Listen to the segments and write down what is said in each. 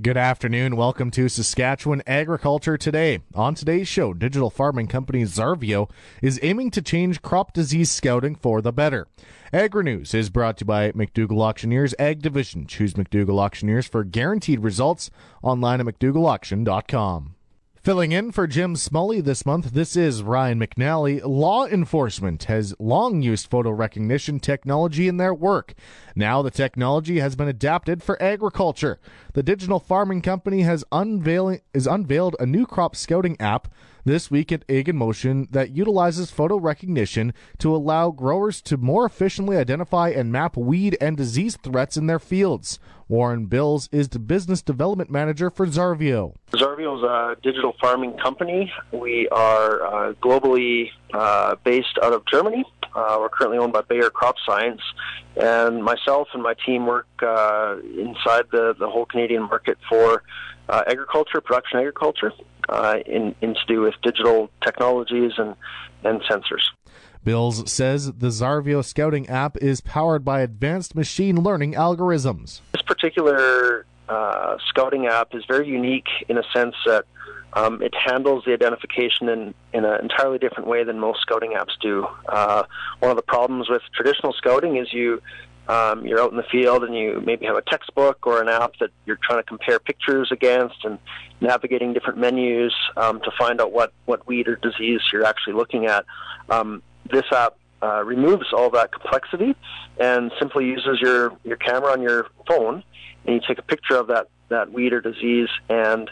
Good afternoon. Welcome to Saskatchewan Agriculture Today. On today's show, digital farming company Xarvio is aiming to change crop disease scouting for the better. Agri News is brought to you by McDougall Auctioneers Ag Division. Choose McDougall Auctioneers for guaranteed results online at McDougallAuction.com. Filling in for Jim Smully this month, this is Ryan McNally. Law enforcement has long used photo recognition technology in their work. Now the technology has been adapted for agriculture. The digital farming company has unveiling is unveiled a new crop scouting app this week at Ag in Motion that utilizes photo recognition to allow growers to more efficiently identify and map weed and disease threats in their fields. Warren Bills is the business development manager for Xarvio. Xarvio is a digital farming company. We are uh, globally uh, based out of Germany. Uh, we're currently owned by Bayer Crop Science, and myself and my team work uh, inside the, the whole Canadian market for uh, agriculture, production agriculture, uh, in, in to do with digital technologies and, and sensors. Bills says the Xarvio scouting app is powered by advanced machine learning algorithms. This particular uh, scouting app is very unique in a sense that um, it handles the identification in, in an entirely different way than most scouting apps do. Uh, one of the problems with traditional scouting is you um, you're out in the field and you maybe have a textbook or an app that you're trying to compare pictures against and navigating different menus um, to find out what, what weed or disease you're actually looking at. Um, this app uh, removes all that complexity and simply uses your, your camera on your phone and you take a picture of that, that weed or disease and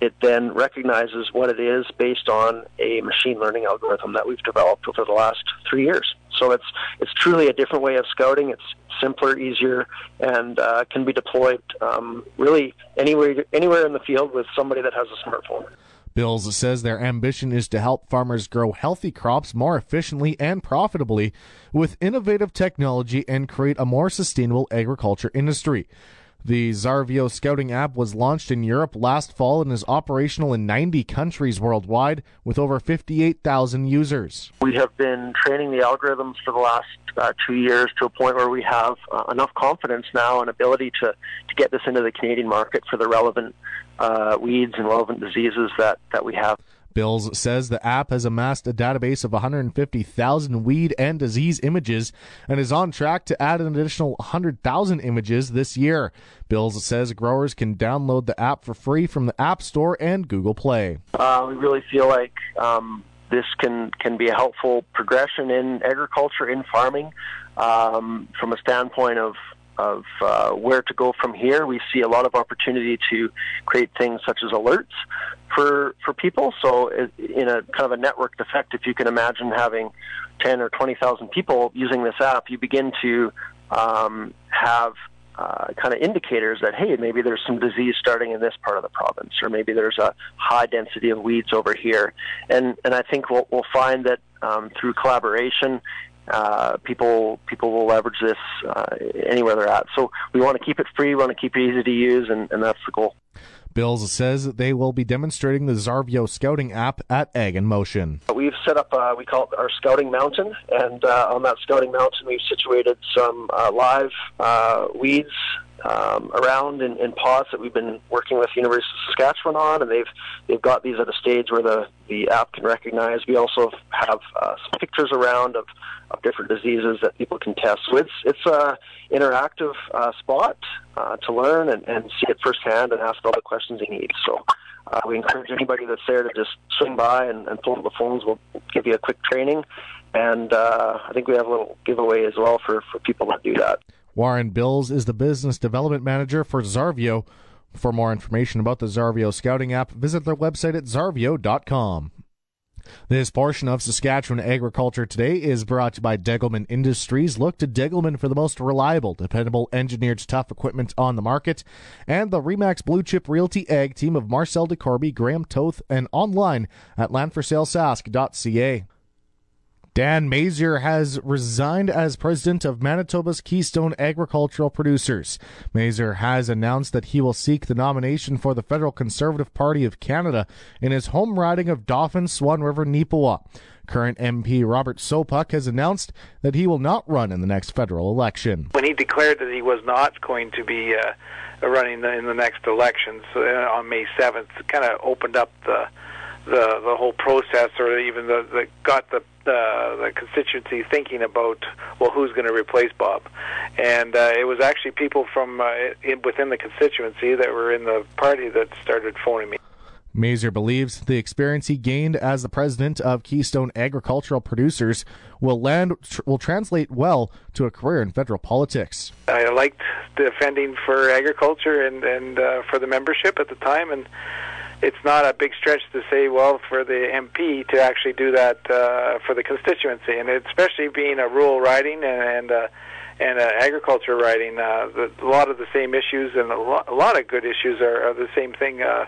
it then recognizes what it is based on a machine learning algorithm that we've developed over the last three years. So it's it's truly a different way of scouting. It's simpler, easier, and uh, can be deployed um, really anywhere anywhere in the field with somebody that has a smartphone. Bills says their ambition is to help farmers grow healthy crops more efficiently and profitably with innovative technology and create a more sustainable agriculture industry. The Xarvio scouting app was launched in Europe last fall and is operational in 90 countries worldwide with over 58,000 users. We have been training the algorithms for the last uh, two years to a point where we have uh, enough confidence now and ability to, to get this into the Canadian market for the relevant uh, weeds and relevant diseases that, that we have. Bills says the app has amassed a database of 150,000 weed and disease images and is on track to add an additional 100,000 images this year. Bills says growers can download the app for free from the App Store and Google Play. Uh, we really feel like um, this can, can be a helpful progression in agriculture, in farming, um, from a standpoint of of uh, where to go from here. We see a lot of opportunity to create things such as alerts for for people. So, in a kind of a networked effect, if you can imagine having ten or twenty thousand people using this app, you begin to um, have uh, kind of indicators that hey, maybe there's some disease starting in this part of the province, or maybe there's a high density of weeds over here. And and I think we'll, we'll find that um, through collaboration uh, people people will leverage this uh, anywhere they're at. So we want to keep it free, we want to keep it easy to use, and, and that's the goal. Bills says they will be demonstrating the Xarvio Scouting app at Ag in Motion. We've set up, uh, we call it our Scouting Mountain, and uh, on that Scouting Mountain, we've situated some uh, live uh, weeds um, around in, in pods that we've been working with University of Saskatchewan on, and they've they've got these at a stage where the the app can recognize. We also have uh, some pictures around of, of different diseases that people can test. So it's it's a interactive uh, spot uh, to learn and, and see it firsthand and ask all the questions you need. So. Uh, we encourage anybody that's there to just swing by and, and pull up the phones. We'll give you a quick training, and uh, I think we have a little giveaway as well for, for people that do that. Warren Bills is the business development manager for Xarvio. For more information about the Xarvio Scouting app, visit their website at xarvio.com. This portion of Saskatchewan Agriculture Today is brought to you by Degelman Industries. Look to Degelman for the most reliable, dependable, engineered tough equipment on the market. And the Remax Blue Chip Realty Ag team of Marcel DeCorby, Graham Toth, and online at landforsalesask.ca. Dan Mazier has resigned as president of Manitoba's Keystone Agricultural Producers. Mazier has announced that he will seek the nomination for the Federal Conservative Party of Canada in his home riding of Dauphin, Swan River, Neepawa. Current MP Robert Sopuck has announced that he will not run in the next federal election. When he declared that he was not going to be uh, running in the next elections uh, on May 7th, kind of opened up the the the whole process, or even the, the got the the, the constituency thinking about well who's going to replace Bob, and uh, it was actually people from uh, in, within the constituency that were in the party that started phoning me. Mazier believes the experience he gained as the president of Keystone Agricultural Producers will land tr- will translate well to a career in federal politics. I liked defending for agriculture and and uh, for the membership at the time, and it's not a big stretch to say, well, for the MP to actually do that uh, for the constituency, and especially being a rural riding and and, uh, and uh, agriculture riding, uh, the, a lot of the same issues and a lot, a lot of good issues are, are the same thing uh,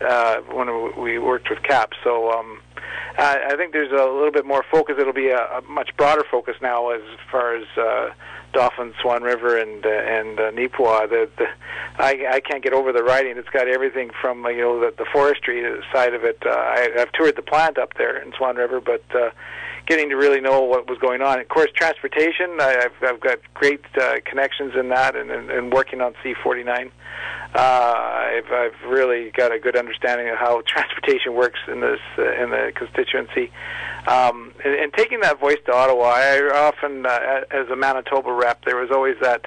uh, when we worked with KAP. So. Um, I, I think there's a little bit more focus. It'll be a, a much broader focus now as far as uh, Dauphin, Swan River, and uh, and uh, Neepawa. The, the I I can't get over the writing. It's got everything from you know the, the forestry side of it. Uh, I, I've toured the plant up there in Swan River, but uh, getting to really know what was going on. Of course, transportation. I, I've I've got great uh, connections in that, and, and, and working on C49 uh, I've, I've really got a good understanding of how transportation works in this uh, in the constituency. Um, and, and taking that voice to Ottawa, I often, uh, as a Manitoba rep, there was always that,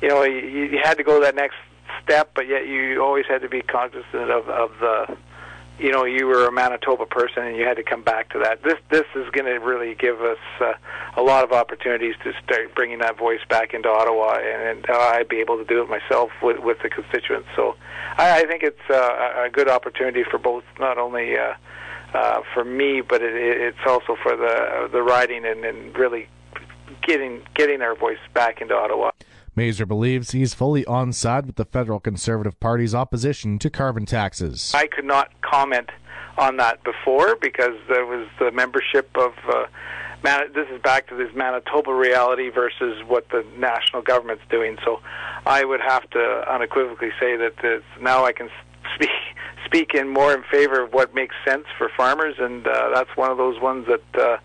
you know, you, you had to go that next step, but yet you always had to be cognizant of, of the you know you were a Manitoba person and you had to come back to that. This this is going to really give us uh, a lot of opportunities to start bringing that voice back into Ottawa, and, and I'd be able to do it myself with with the constituents. So I, I think it's uh, a good opportunity for both, not only. Uh, uh, for me, but it, it's also for the the riding and, and really getting getting our voice back into Ottawa. Mazier believes he's fully on side with the federal Conservative Party's opposition to carbon taxes. I could not comment on that before because there was the membership of. Uh, Man- this is back to this Manitoba reality versus what the national government's doing. So, I would have to unequivocally say that now I can speak speak in more in favor of what makes sense for farmers, and uh, that's one of those ones that uh,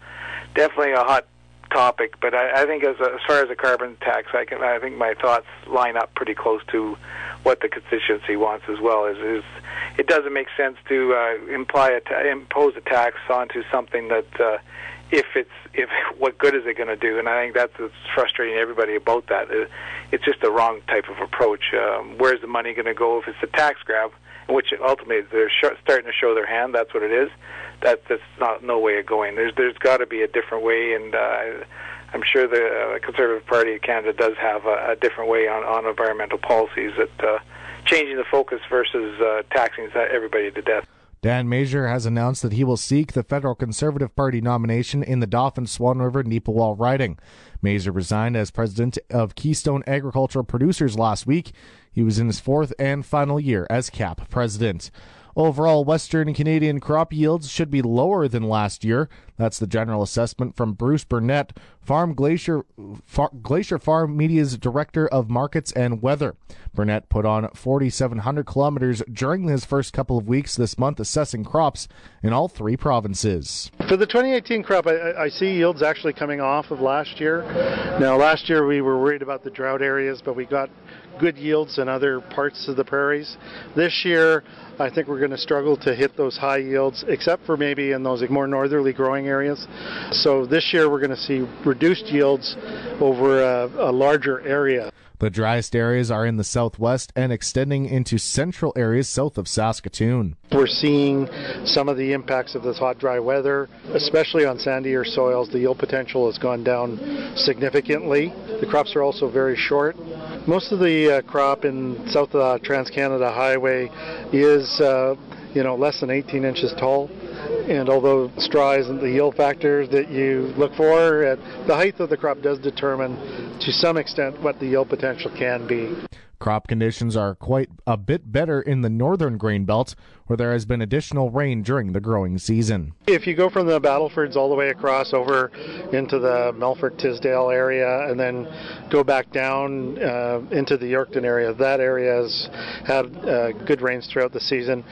definitely a hot topic, but I, I think as, a, as far as a carbon tax, I can I think my thoughts line up pretty close to what the constituency wants as well. Is, is it doesn't make sense to uh, imply a ta- impose a tax onto something that uh, if it's if what good is it going to do? And I think that's what's frustrating everybody about that. It, it's just the wrong type of approach. Um, where's the money going to go if it's a tax grab? Which ultimately they're sh- starting to show their hand. That's what it is that that's not no way of going. There's there's got to be a different way, and uh, I'm sure the uh, Conservative Party of Canada does have a, a different way on, on environmental policies that uh, changing the focus versus uh, taxing everybody to death. Dan Mazier has announced that he will seek the federal Conservative Party nomination in the Dauphin Swan River Neepawa riding. Mazier resigned as president of Keystone Agricultural Producers last week. He was in his fourth and final year as KAP president. Overall, Western Canadian crop yields should be lower than last year. That's the general assessment from Bruce Burnett, Farm Glacier, Far, Glacier Farm Media's Director of Markets and Weather. Burnett put on 4,700 kilometers during his first couple of weeks this month assessing crops in all three provinces. For the 2018 crop, I, I see yields actually coming off of last year. Now, last year we were worried about the drought areas, but we got good yields in other parts of the prairies. This year, I think we're going to struggle to hit those high yields, except for maybe in those more northerly growing areas. So this year we're going to see reduced yields over a, a larger area. The driest areas are in the southwest and extending into central areas south of Saskatoon. We're seeing some of the impacts of this hot, dry weather, especially on sandier soils. The yield potential has gone down significantly. The crops are also very short. Most of the uh, crop in south of the Trans Canada Highway is, uh, you know, less than 18 inches tall. And although straw isn't the yield factor that you look for, the height of the crop does determine to some extent what the yield potential can be. Crop conditions are quite a bit better in the northern grain belt, where there has been additional rain during the growing season. If you go from the Battlefords all the way across over into the Melfort Tisdale area and then go back down uh, into the Yorkton area, that area has had uh, good rains throughout the season.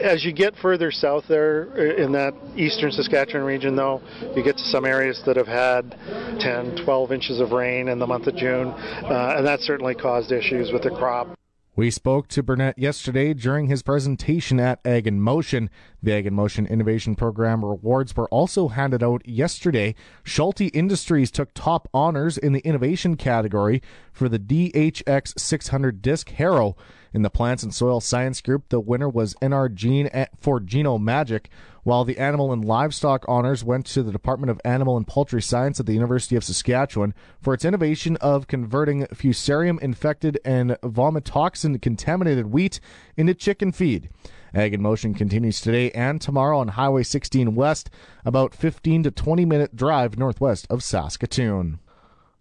As you get further south there uh, in that eastern Saskatchewan region, though, you get to some areas that have had 10, 12 inches of rain in the month of June, uh, and that certainly caused issues with crop. We spoke to Burnett yesterday during his presentation at Ag in Motion. The Ag in Motion Innovation Program rewards were also handed out yesterday. Schulte Industries took top honors in the innovation category for the DHX 600 disc harrow. In the Plants and Soil Science Group, the winner was NRGene eh, for Geno Magic, while the Animal and Livestock honors went to the Department of Animal and Poultry Science at the University of Saskatchewan for its innovation of converting fusarium infected and vomitoxin contaminated wheat into chicken feed. Ag in Motion continues today and tomorrow on Highway 16 West, about 15 to 20 minute drive northwest of Saskatoon.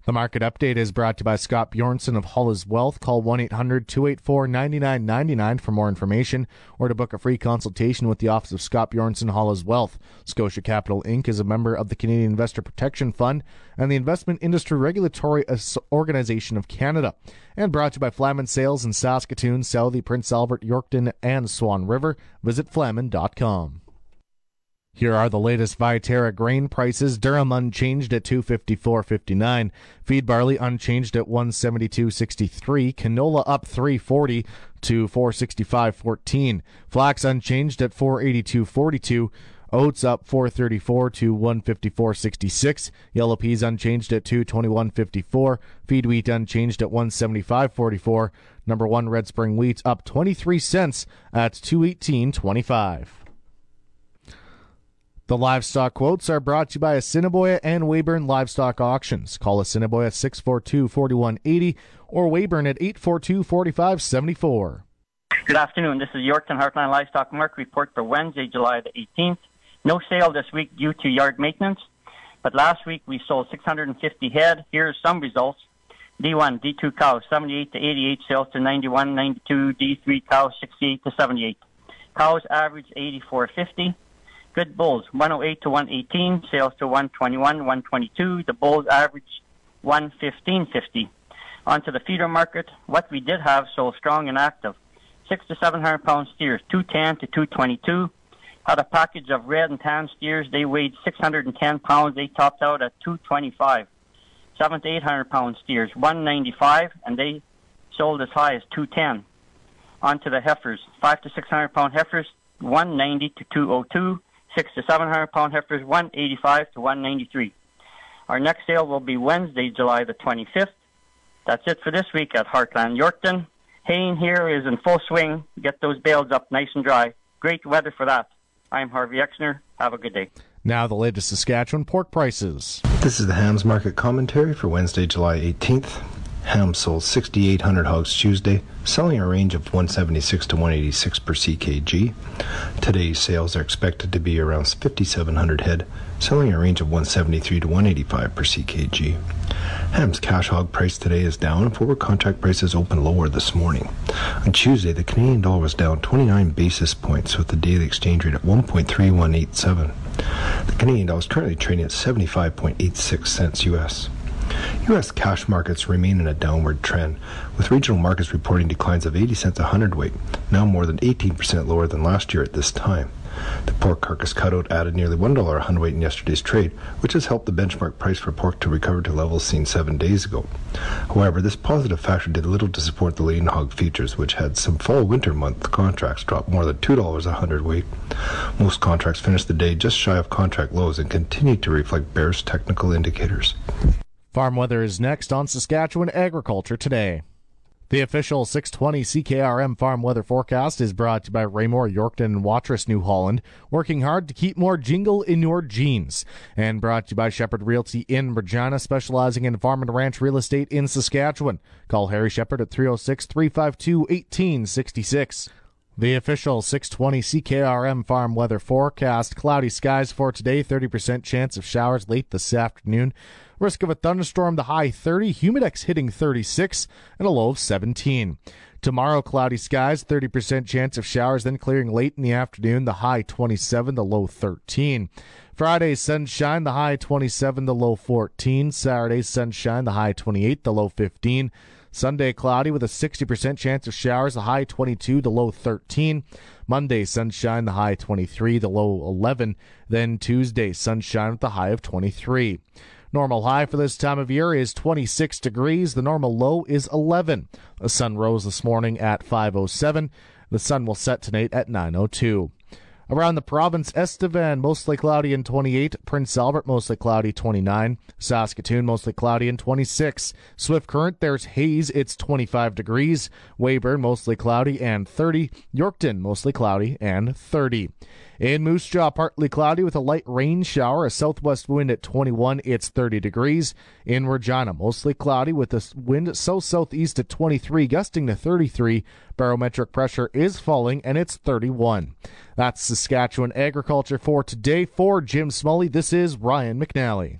The market update is brought to you by Scott Bjornson of Hollis Wealth. Call 1 800 284 9999 for more information or to book a free consultation with the Office of Scott Bjornson Hollis Wealth. Scotia Capital Inc. is a member of the Canadian Investor Protection Fund and the Investment Industry Regulatory Organization of Canada. And brought to you by Flaman Sales in Saskatoon, Southey, Prince Albert, Yorkton, and Swan River. Visit flaman.com. Here are the latest Viterra grain prices. Durum unchanged at 254.59. Feed barley unchanged at 172.63. Canola up 340 to 465.14. Flax unchanged at 482.42. Oats up 434 to 154.66. Yellow peas unchanged at 221.54. Feed wheat unchanged at 175.44. Number 1 red spring wheat up 23 cents at 218.25. The livestock quotes are brought to you by Assiniboia and Weyburn Livestock Auctions. Call Assiniboia at 642 4180 or Weyburn at 842 4574. Good afternoon. This is Yorkton Heartland Livestock Market Report for Wednesday, July the 18th. No sale this week due to yard maintenance, but last week we sold 650 head. Here's some results. D1, D2 cows, 78 to 88, sales to 91, 92, D3 cows, 68 to 78. Cows average 84.50. Good bulls, 108 to 118, sales to 121, 122. The bulls average 115.50. Onto the feeder market, what we did have sold strong and active. Six to 700 pound steers, 210 to 222. Had a package of red and tan steers. They weighed 610 pounds. They topped out at 225. Seven to 800 pound steers, 195, and they sold as high as 210. Onto the heifers, five to 600 pound heifers, 190 to 202 six to seven hundred pound heifers, one eighty five to one ninety three. Our next sale will be Wednesday, July the twenty fifth. That's it for this week at Heartland Yorkton. Haying here is in full swing. Get those bales up nice and dry. Great weather for that. I'm Harvey Exner. Have a good day. Now the latest Saskatchewan pork prices. This is the Hams Market Commentary for Wednesday, July 18th. Ham sold 6,800 hogs Tuesday, selling a range of 176 to 186 per ckg. Today's sales are expected to be around 5,700 head, selling a range of 173 to 185 per ckg. Ham's cash hog price today is down, forward contract prices opened lower this morning. On Tuesday, the Canadian dollar was down 29 basis points, with the daily exchange rate at 1.3187. The Canadian dollar is currently trading at 75.86 cents US. U.S. cash markets remain in a downward trend, with regional markets reporting declines of 80 cents a hundredweight, now more than 18% lower than last year at this time. The pork carcass cutout added nearly $1 a hundredweight in yesterday's trade, which has helped the benchmark price for pork to recover to levels seen seven days ago. However, this positive factor did little to support the lean hog futures, which had some fall winter month contracts drop more than $2 a hundredweight. Most contracts finished the day just shy of contract lows and continued to reflect bearish technical indicators. Farm weather is next on Saskatchewan Agriculture Today. The official 620 CKRM farm weather forecast is brought to you by Raymore, Yorkton, and Watrous, New Holland, working hard to keep more jingle in your jeans. And brought to you by Shepherd Realty in Regina, specializing in farm and ranch real estate in Saskatchewan. Call Harry Shepherd at 306 352 1866. The official 620 CKRM farm weather forecast cloudy skies for today, 30% chance of showers late this afternoon. Risk of a thunderstorm, the high 30, humidex hitting 36, and a low of 17. Tomorrow, cloudy skies, 30% chance of showers, then clearing late in the afternoon, the high 27, the low 13. Friday, sunshine, the high 27, the low 14. Saturday, sunshine, the high 28, the low 15. Sunday, cloudy with a 60% chance of showers, the high 22, the low 13. Monday, sunshine, the high 23, the low 11. Then Tuesday, sunshine with the high of 23. Normal high for this time of year is 26 degrees. The normal low is 11. The sun rose this morning at 5:07. The sun will set tonight at 9:02. Around the province, Estevan, mostly cloudy and 28. Prince Albert, mostly cloudy, 29. Saskatoon, mostly cloudy and 26. Swift Current, there's haze, it's 25 degrees. Weyburn, mostly cloudy and 30. Yorkton, mostly cloudy and 30. In Moose Jaw, partly cloudy with a light rain shower, a southwest wind at 21, it's 30 degrees. In Regina, mostly cloudy with a wind south southeast at 23, gusting to 33. Barometric pressure is falling and it's 31. That's Saskatchewan agriculture for today. For Jim Smalley, this is Ryan McNally.